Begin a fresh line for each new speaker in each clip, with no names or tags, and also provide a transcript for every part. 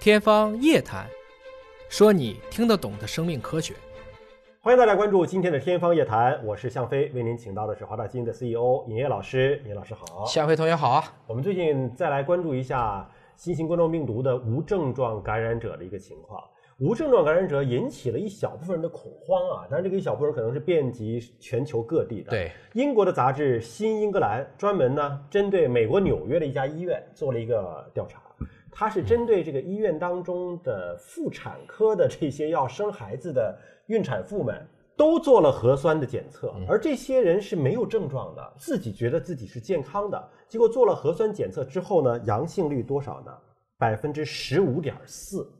天方夜谭，说你听得懂的生命科学。
欢迎大家关注今天的《天方夜谭》，我是向飞，为您请到的是华大基因的 CEO 尹烨老师。尹老师好，
向飞同学好啊！
我们最近再来关注一下新型冠状病毒的无症状感染者的一个情况。无症状感染者引起了一小部分人的恐慌啊，但是这个一小部分人可能是遍及全球各地的。
对，
英国的杂志《新英格兰》专门呢针对美国纽约的一家医院做了一个调查，它是针对这个医院当中的妇产科的这些要生孩子的孕产妇们都做了核酸的检测，而这些人是没有症状的，自己觉得自己是健康的，结果做了核酸检测之后呢，阳性率多少呢？百分之十五点四。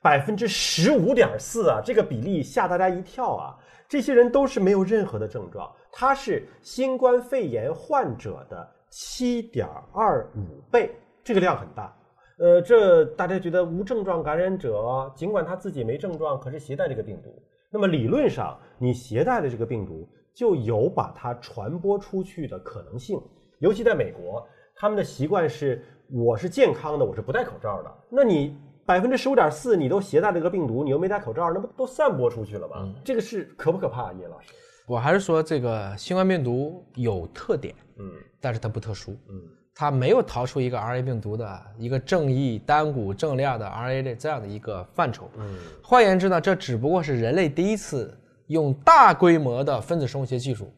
百分之十五点四啊，这个比例吓大家一跳啊！这些人都是没有任何的症状，他是新冠肺炎患者的七点二五倍，这个量很大。呃，这大家觉得无症状感染者，尽管他自己没症状，可是携带这个病毒，那么理论上你携带的这个病毒就有把它传播出去的可能性。尤其在美国，他们的习惯是我是健康的，我是不戴口罩的，那你。百分之十五点四，你都携带了这个病毒，你又没戴口罩，那不都散播出去了吗？这个是可不可怕，叶老师？
我还是说这个新冠病毒有特点，嗯，但是它不特殊，嗯，它没有逃出一个 RNA 病毒的一个正义单股正量的 RNA 的这样的一个范畴，嗯，换言之呢，这只不过是人类第一次用大规模的分子生物学技术。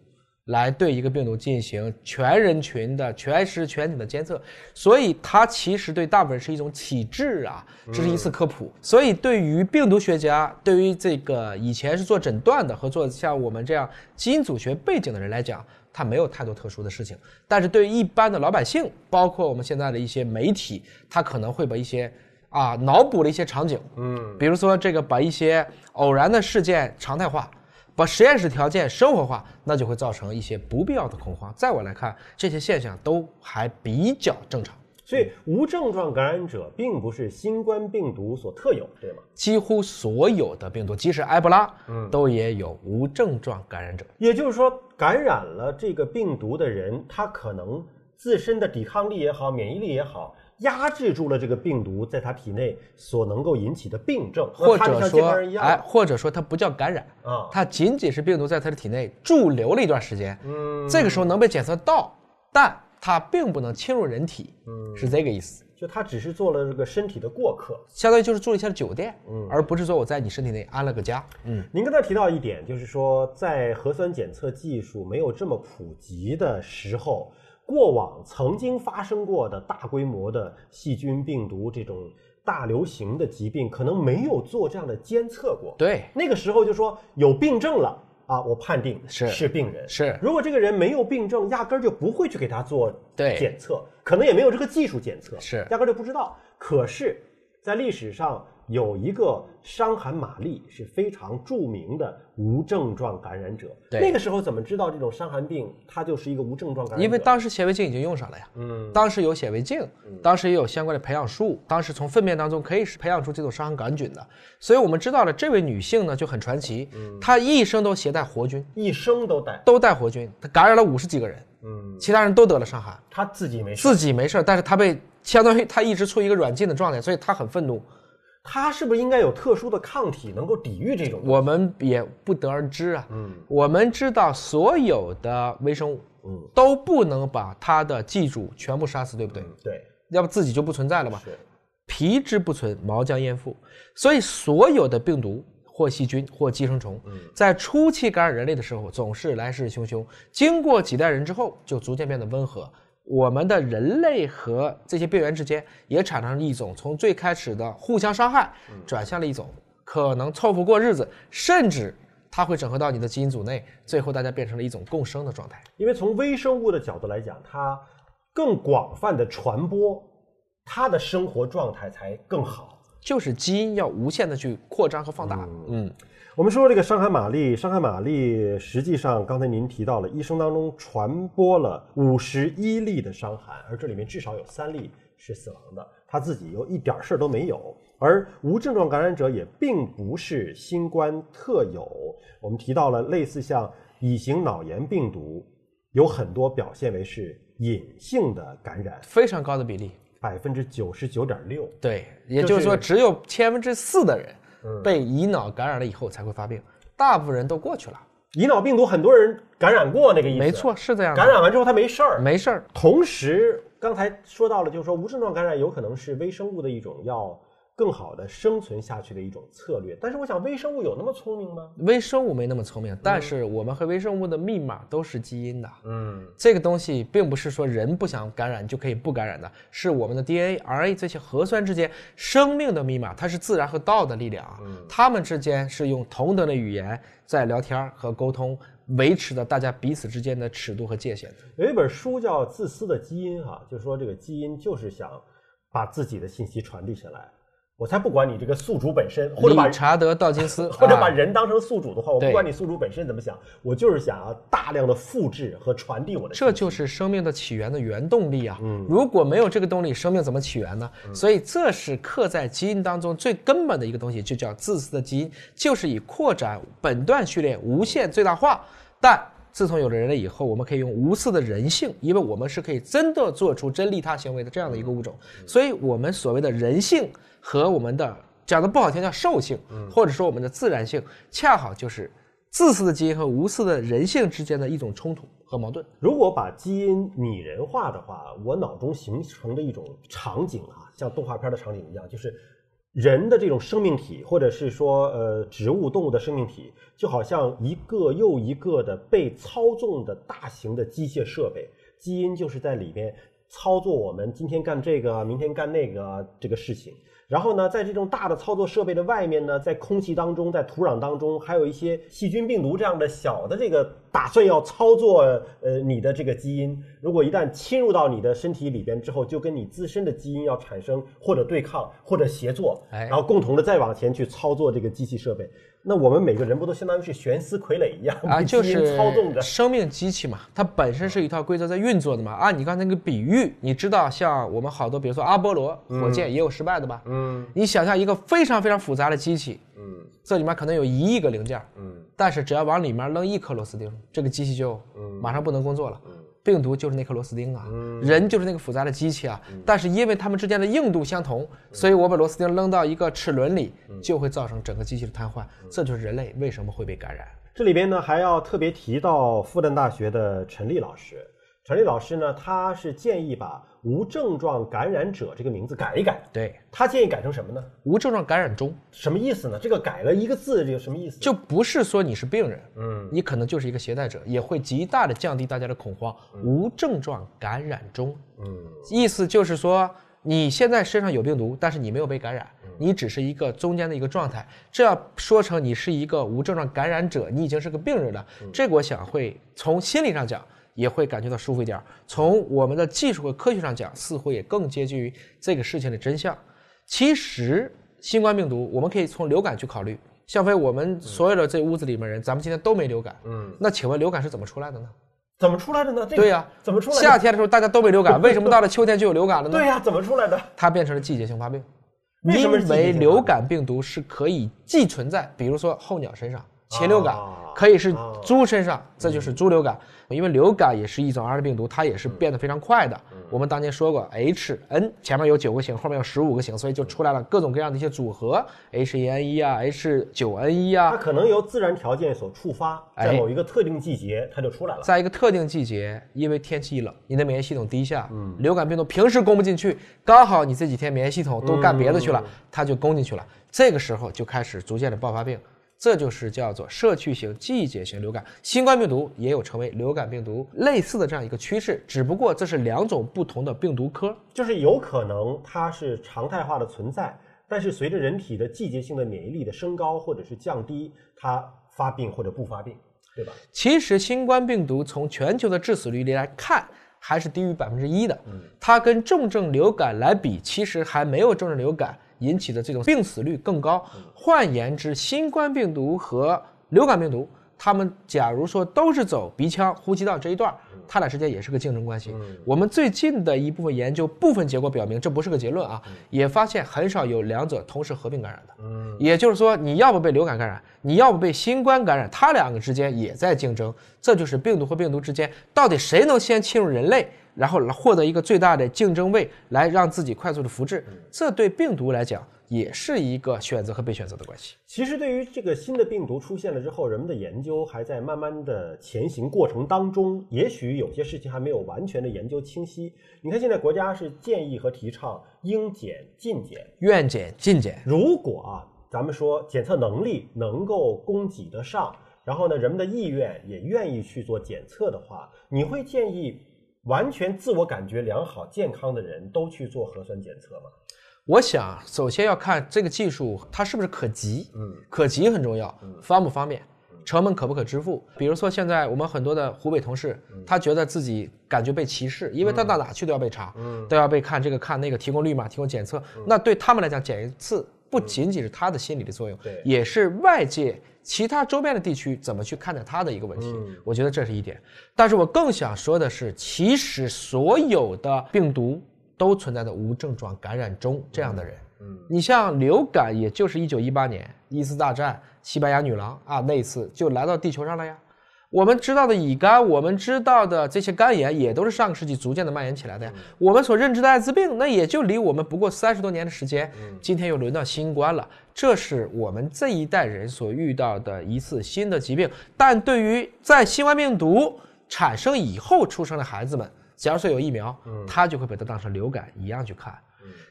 来对一个病毒进行全人群的全时全体的监测，所以它其实对大部分人是一种启智啊，这是一次科普。所以对于病毒学家，对于这个以前是做诊断的和做像我们这样基因组学背景的人来讲，它没有太多特殊的事情。但是对于一般的老百姓，包括我们现在的一些媒体，他可能会把一些啊脑补了一些场景，嗯，比如说这个把一些偶然的事件常态化。把实验室条件生活化，那就会造成一些不必要的恐慌。在我来看，这些现象都还比较正常。
所以，无症状感染者并不是新冠病毒所特有，对吗？
几乎所有的病毒，即使埃博拉，嗯，都也有无症状感染者。
也就是说，感染了这个病毒的人，他可能自身的抵抗力也好，免疫力也好。压制住了这个病毒在他体内所能够引起的病症，
或者说，哎，或者说它不叫感染啊，它仅仅是病毒在他的体内驻留了一段时间，嗯，这个时候能被检测到，但它并不能侵入人体，嗯，是这个意思。
就它只是做了这个身体的过客，
相当于就是住了一下酒店，嗯，而不是说我在你身体内安了个家，
嗯。您刚才提到一点，就是说在核酸检测技术没有这么普及的时候。过往曾经发生过的大规模的细菌、病毒这种大流行的疾病，可能没有做这样的监测过。
对，
那个时候就说有病症了啊，我判定
是
是病人。
是，
如果这个人没有病症，压根儿就不会去给他做检测，可能也没有这个技术检测，
是
压根儿就不知道。可是，在历史上。有一个伤寒玛丽是非常著名的无症状感染者。对那个时候怎么知道这种伤寒病它就是一个无症状感染？
因为当时显微镜已经用上了呀。嗯。当时有显微镜，当时也有相关的培养术，当时从粪便当中可以培养出这种伤寒杆菌的。所以我们知道了这位女性呢就很传奇，她一生都携带活菌，
一生都带
都带活菌，她感染了五十几个人，嗯，其他人都得了伤寒，
她自己没事，
自己没事，但是她被相当于她一直处于一个软禁的状态，所以她很愤怒。
它是不是应该有特殊的抗体能够抵御这种？
我们也不得而知啊。嗯，我们知道所有的微生物，嗯，都不能把它的寄主全部杀死，对不对？
对，
要不自己就不存在了嘛。
是，
皮之不存，毛将焉附？所以所有的病毒或细菌或寄生虫，在初期感染人类的时候，总是来势汹汹，经过几代人之后，就逐渐变得温和。我们的人类和这些病原之间也产生了一种从最开始的互相伤害，转向了一种可能凑合过日子，甚至它会整合到你的基因组内，最后大家变成了一种共生的状态。
因为从微生物的角度来讲，它更广泛的传播，它的生活状态才更好。
就是基因要无限的去扩张和放大。嗯。
我们说这个伤寒玛丽，伤寒玛丽实际上刚才您提到了，一生当中传播了五十一例的伤寒，而这里面至少有三例是死亡的，他自己又一点事儿都没有。而无症状感染者也并不是新冠特有，我们提到了类似像乙型脑炎病毒，有很多表现为是隐性的感染，
非常高的比例。
百分之九十九点六。
对，也就是说，只有千分之四的人被乙脑感染了以后才会发病，大部分人都过去了。
乙脑病毒很多人感染过，那个意思。
没错，是这样。
感染完之后他没事儿，
没事儿。
同时，刚才说到了，就是说无症状感染有可能是微生物的一种要。更好的生存下去的一种策略，但是我想微生物有那么聪明吗？
微生物没那么聪明，但是我们和微生物的密码都是基因的。嗯，这个东西并不是说人不想感染就可以不感染的，是我们的 DNA、RNA 这些核酸之间生命的密码，它是自然和道的力量啊。嗯，它们之间是用同等的语言在聊天和沟通，维持着大家彼此之间的尺度和界限。
有一本书叫《自私的基因》哈，就是说这个基因就是想把自己的信息传递下来。我才不管你这个宿主本身，或者把
查德·道金斯，
或者把人当成宿主的话，我不管你宿主本身怎么想，我就是想要大量的复制和传递我的。
这就是生命的起源的原动力啊！嗯，如果没有这个动力，生命怎么起源呢？所以这是刻在基因当中最根本的一个东西，就叫自私的基因，就是以扩展本段序列无限最大化。但自从有了人类以后，我们可以用无私的人性，因为我们是可以真的做出真利他行为的这样的一个物种，所以我们所谓的人性。和我们的讲的不好听叫兽性，或者说我们的自然性，恰好就是自私的基因和无私的人性之间的一种冲突和矛盾。
如果把基因拟人化的话，我脑中形成的一种场景啊，像动画片的场景一样，就是人的这种生命体，或者是说呃植物动物的生命体，就好像一个又一个的被操纵的大型的机械设备，基因就是在里边操作我们今天干这个，明天干那个这个事情。然后呢，在这种大的操作设备的外面呢，在空气当中，在土壤当中，还有一些细菌、病毒这样的小的这个打算要操作呃你的这个基因。如果一旦侵入到你的身体里边之后，就跟你自身的基因要产生或者对抗或者协作，然后共同的再往前去操作这个机器设备。那我们每个人不都相当于是悬丝傀儡一样
啊？就是
操纵着
生命机器嘛，它本身是一套规则在运作的嘛。啊，你刚才那个比喻，你知道，像我们好多，比如说阿波罗火箭也有失败的吧？嗯，你想象一个非常非常复杂的机器，嗯，这里面可能有一亿个零件，嗯，但是只要往里面扔一颗螺丝钉，这个机器就马上不能工作了。病毒就是那颗螺丝钉啊，人就是那个复杂的机器啊。但是因为它们之间的硬度相同，所以我把螺丝钉扔到一个齿轮里，就会造成整个机器的瘫痪。这就是人类为什么会被感染。
这里边呢还要特别提到复旦大学的陈立老师。陈立老师呢，他是建议把“无症状感染者”这个名字改一改。
对
他建议改成什么呢？“
无症状感染中”
什么意思呢？这个改了一个字，这个什么意思？
就不是说你是病人，嗯，你可能就是一个携带者，也会极大的降低大家的恐慌。无症状感染中，嗯，意思就是说你现在身上有病毒，但是你没有被感染，你只是一个中间的一个状态。这要说成你是一个无症状感染者，你已经是个病人了。这个我想会从心理上讲。也会感觉到舒服一点。从我们的技术和科学上讲，似乎也更接近于这个事情的真相。其实，新冠病毒我们可以从流感去考虑。向飞，我们所有的这屋子里面人，咱们今天都没流感。嗯，那请问流感是怎么出来的呢？
怎么出来的呢？
对呀，
怎么出来？
夏天的时候大家都没流感，为什么到了秋天就有流感了呢？
对呀，怎么出来的？
它变成了季节性发病。
因
为流感病毒是可以寄存在，比如说候鸟身上，禽流感可以是猪身上，这就是猪流感。因为流感也是一种 RNA 病毒，它也是变得非常快的。我们当年说过，H N 前面有九个型，后面有十五个型，所以就出来了各种各样的一些组合，H 一 N 一啊，H 九 N 一啊。
它可能由自然条件所触发，在某一个特定季节它就出来了。
在一个特定季节，因为天气一冷，你的免疫系统低下，流感病毒平时攻不进去，刚好你这几天免疫系统都干别的去了，它就攻进去了。这个时候就开始逐渐的爆发病。这就是叫做社区型季节性流感，新冠病毒也有成为流感病毒类似的这样一个趋势，只不过这是两种不同的病毒科，
就是有可能它是常态化的存在，但是随着人体的季节性的免疫力的升高或者是降低，它发病或者不发病，对吧？
其实新冠病毒从全球的致死率来看，还是低于百分之一的，它跟重症流感来比，其实还没有重症流感。引起的这种病死率更高。换言之，新冠病毒和流感病毒，它们假如说都是走鼻腔、呼吸道这一段，它俩之间也是个竞争关系。我们最近的一部分研究部分结果表明，这不是个结论啊，也发现很少有两者同时合并感染的。嗯，也就是说，你要不被流感感染，你要不被新冠感染，它两个之间也在竞争。这就是病毒和病毒之间到底谁能先侵入人类，然后获得一个最大的竞争位，来让自己快速的复制。这对病毒来讲也是一个选择和被选择的关系。
其实，对于这个新的病毒出现了之后，人们的研究还在慢慢的前行过程当中，也许有些事情还没有完全的研究清晰。你看，现在国家是建议和提倡应检尽检，
愿检尽检。
如果啊，咱们说检测能力能够供给得上，然后呢，人们的意愿也愿意去做检测的话，你会建议完全自我感觉良好、健康的人都去做核酸检测吗？
我想，首先要看这个技术它是不是可及，嗯，可及很重要，方不方便，成本可不可支付。比如说，现在我们很多的湖北同事，他觉得自己感觉被歧视，因为他到哪去都要被查，都要被看这个看那个，提供绿码，提供检测。那对他们来讲，检一次不仅仅是他的心理的作用，
对，
也是外界其他周边的地区怎么去看待他的一个问题。我觉得这是一点。但是我更想说的是，其实所有的病毒。都存在的无症状感染中这样的人，嗯，你像流感，也就是一九一八年一次大战，西班牙女郎啊，那一次就来到地球上了呀。我们知道的乙肝，我们知道的这些肝炎，也都是上个世纪逐渐的蔓延起来的呀。我们所认知的艾滋病，那也就离我们不过三十多年的时间。今天又轮到新冠了，这是我们这一代人所遇到的一次新的疾病。但对于在新冠病毒产生以后出生的孩子们，假如说有疫苗，他就会把它当成流感一样去看。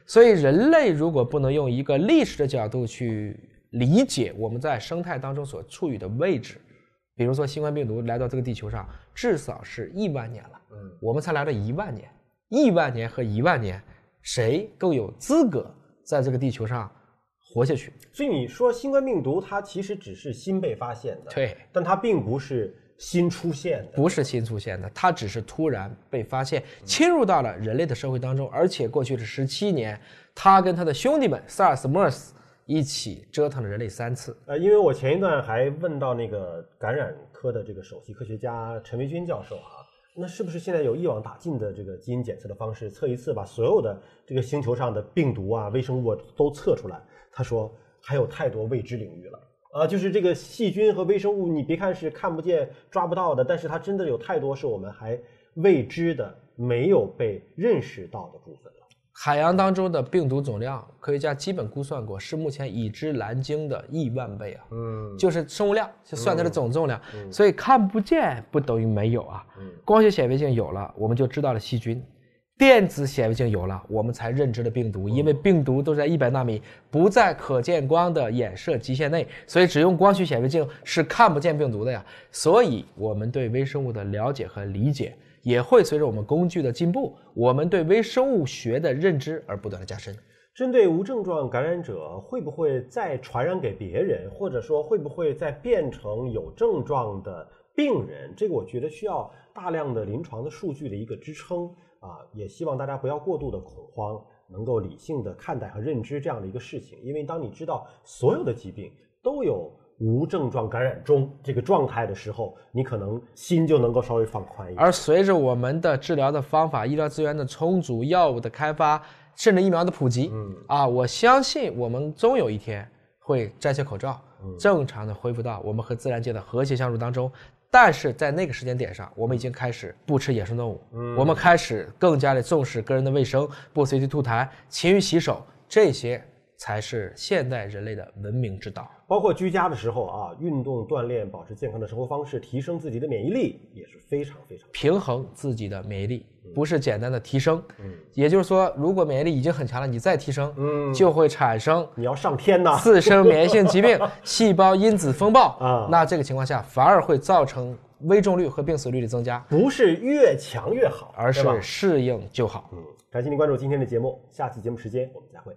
所以，人类如果不能用一个历史的角度去理解我们在生态当中所处于的位置，比如说新冠病毒来到这个地球上，至少是亿万年了，我们才来了一万年，亿万年和一万年，谁更有资格在这个地球上活下去？
所以你说新冠病毒它其实只是新被发现的，
对，
但它并不是。新出现的
不是新出现的，它只是突然被发现，侵入到了人类的社会当中，而且过去的十七年，它跟它的兄弟们 SARS、MERS 一起折腾了人类三次。
呃，因为我前一段还问到那个感染科的这个首席科学家陈维军教授啊，那是不是现在有一网打尽的这个基因检测的方式，测一次把所有的这个星球上的病毒啊、微生物都测出来？他说还有太多未知领域了。啊，就是这个细菌和微生物，你别看是看不见、抓不到的，但是它真的有太多是我们还未知的、没有被认识到的部分。
海洋当中的病毒总量，科学家基本估算过，是目前已知蓝鲸的亿万倍啊。嗯，就是生物量，就算它的总重量。所以看不见不等于没有啊。光学显微镜有了，我们就知道了细菌。电子显微镜有了，我们才认知了病毒，因为病毒都在一百纳米，不在可见光的衍射极限内，所以只用光学显微镜是看不见病毒的呀。所以，我们对微生物的了解和理解也会随着我们工具的进步，我们对微生物学的认知而不断的加深。
针对无症状感染者，会不会再传染给别人，或者说会不会再变成有症状的病人？这个我觉得需要大量的临床的数据的一个支撑。啊，也希望大家不要过度的恐慌，能够理性的看待和认知这样的一个事情。因为当你知道所有的疾病都有无症状感染中这个状态的时候，你可能心就能够稍微放宽一点。
而随着我们的治疗的方法、医疗资源的充足、药物的开发，甚至疫苗的普及，嗯啊，我相信我们终有一天会摘下口罩，正常的恢复到我们和自然界的和谐相处当中。但是在那个时间点上，我们已经开始不吃野生动物，我们开始更加的重视个人的卫生，不随地吐痰，勤于洗手，这些才是现代人类的文明之道。
包括居家的时候啊，运动锻炼，保持健康的生活方式，提升自己的免疫力也是非常非常
平衡自己的免疫力。不是简单的提升，嗯，也就是说，如果免疫力已经很强了，你再提升，嗯，就会产生
你要上天呐，
自身免疫性疾病、细胞因子风暴啊，那这个情况下反而会造成危重率和病死率的增加，
不是越强越好，
而是适应就好。嗯，
感谢您关注今天的节目，下期节目时间我们再会。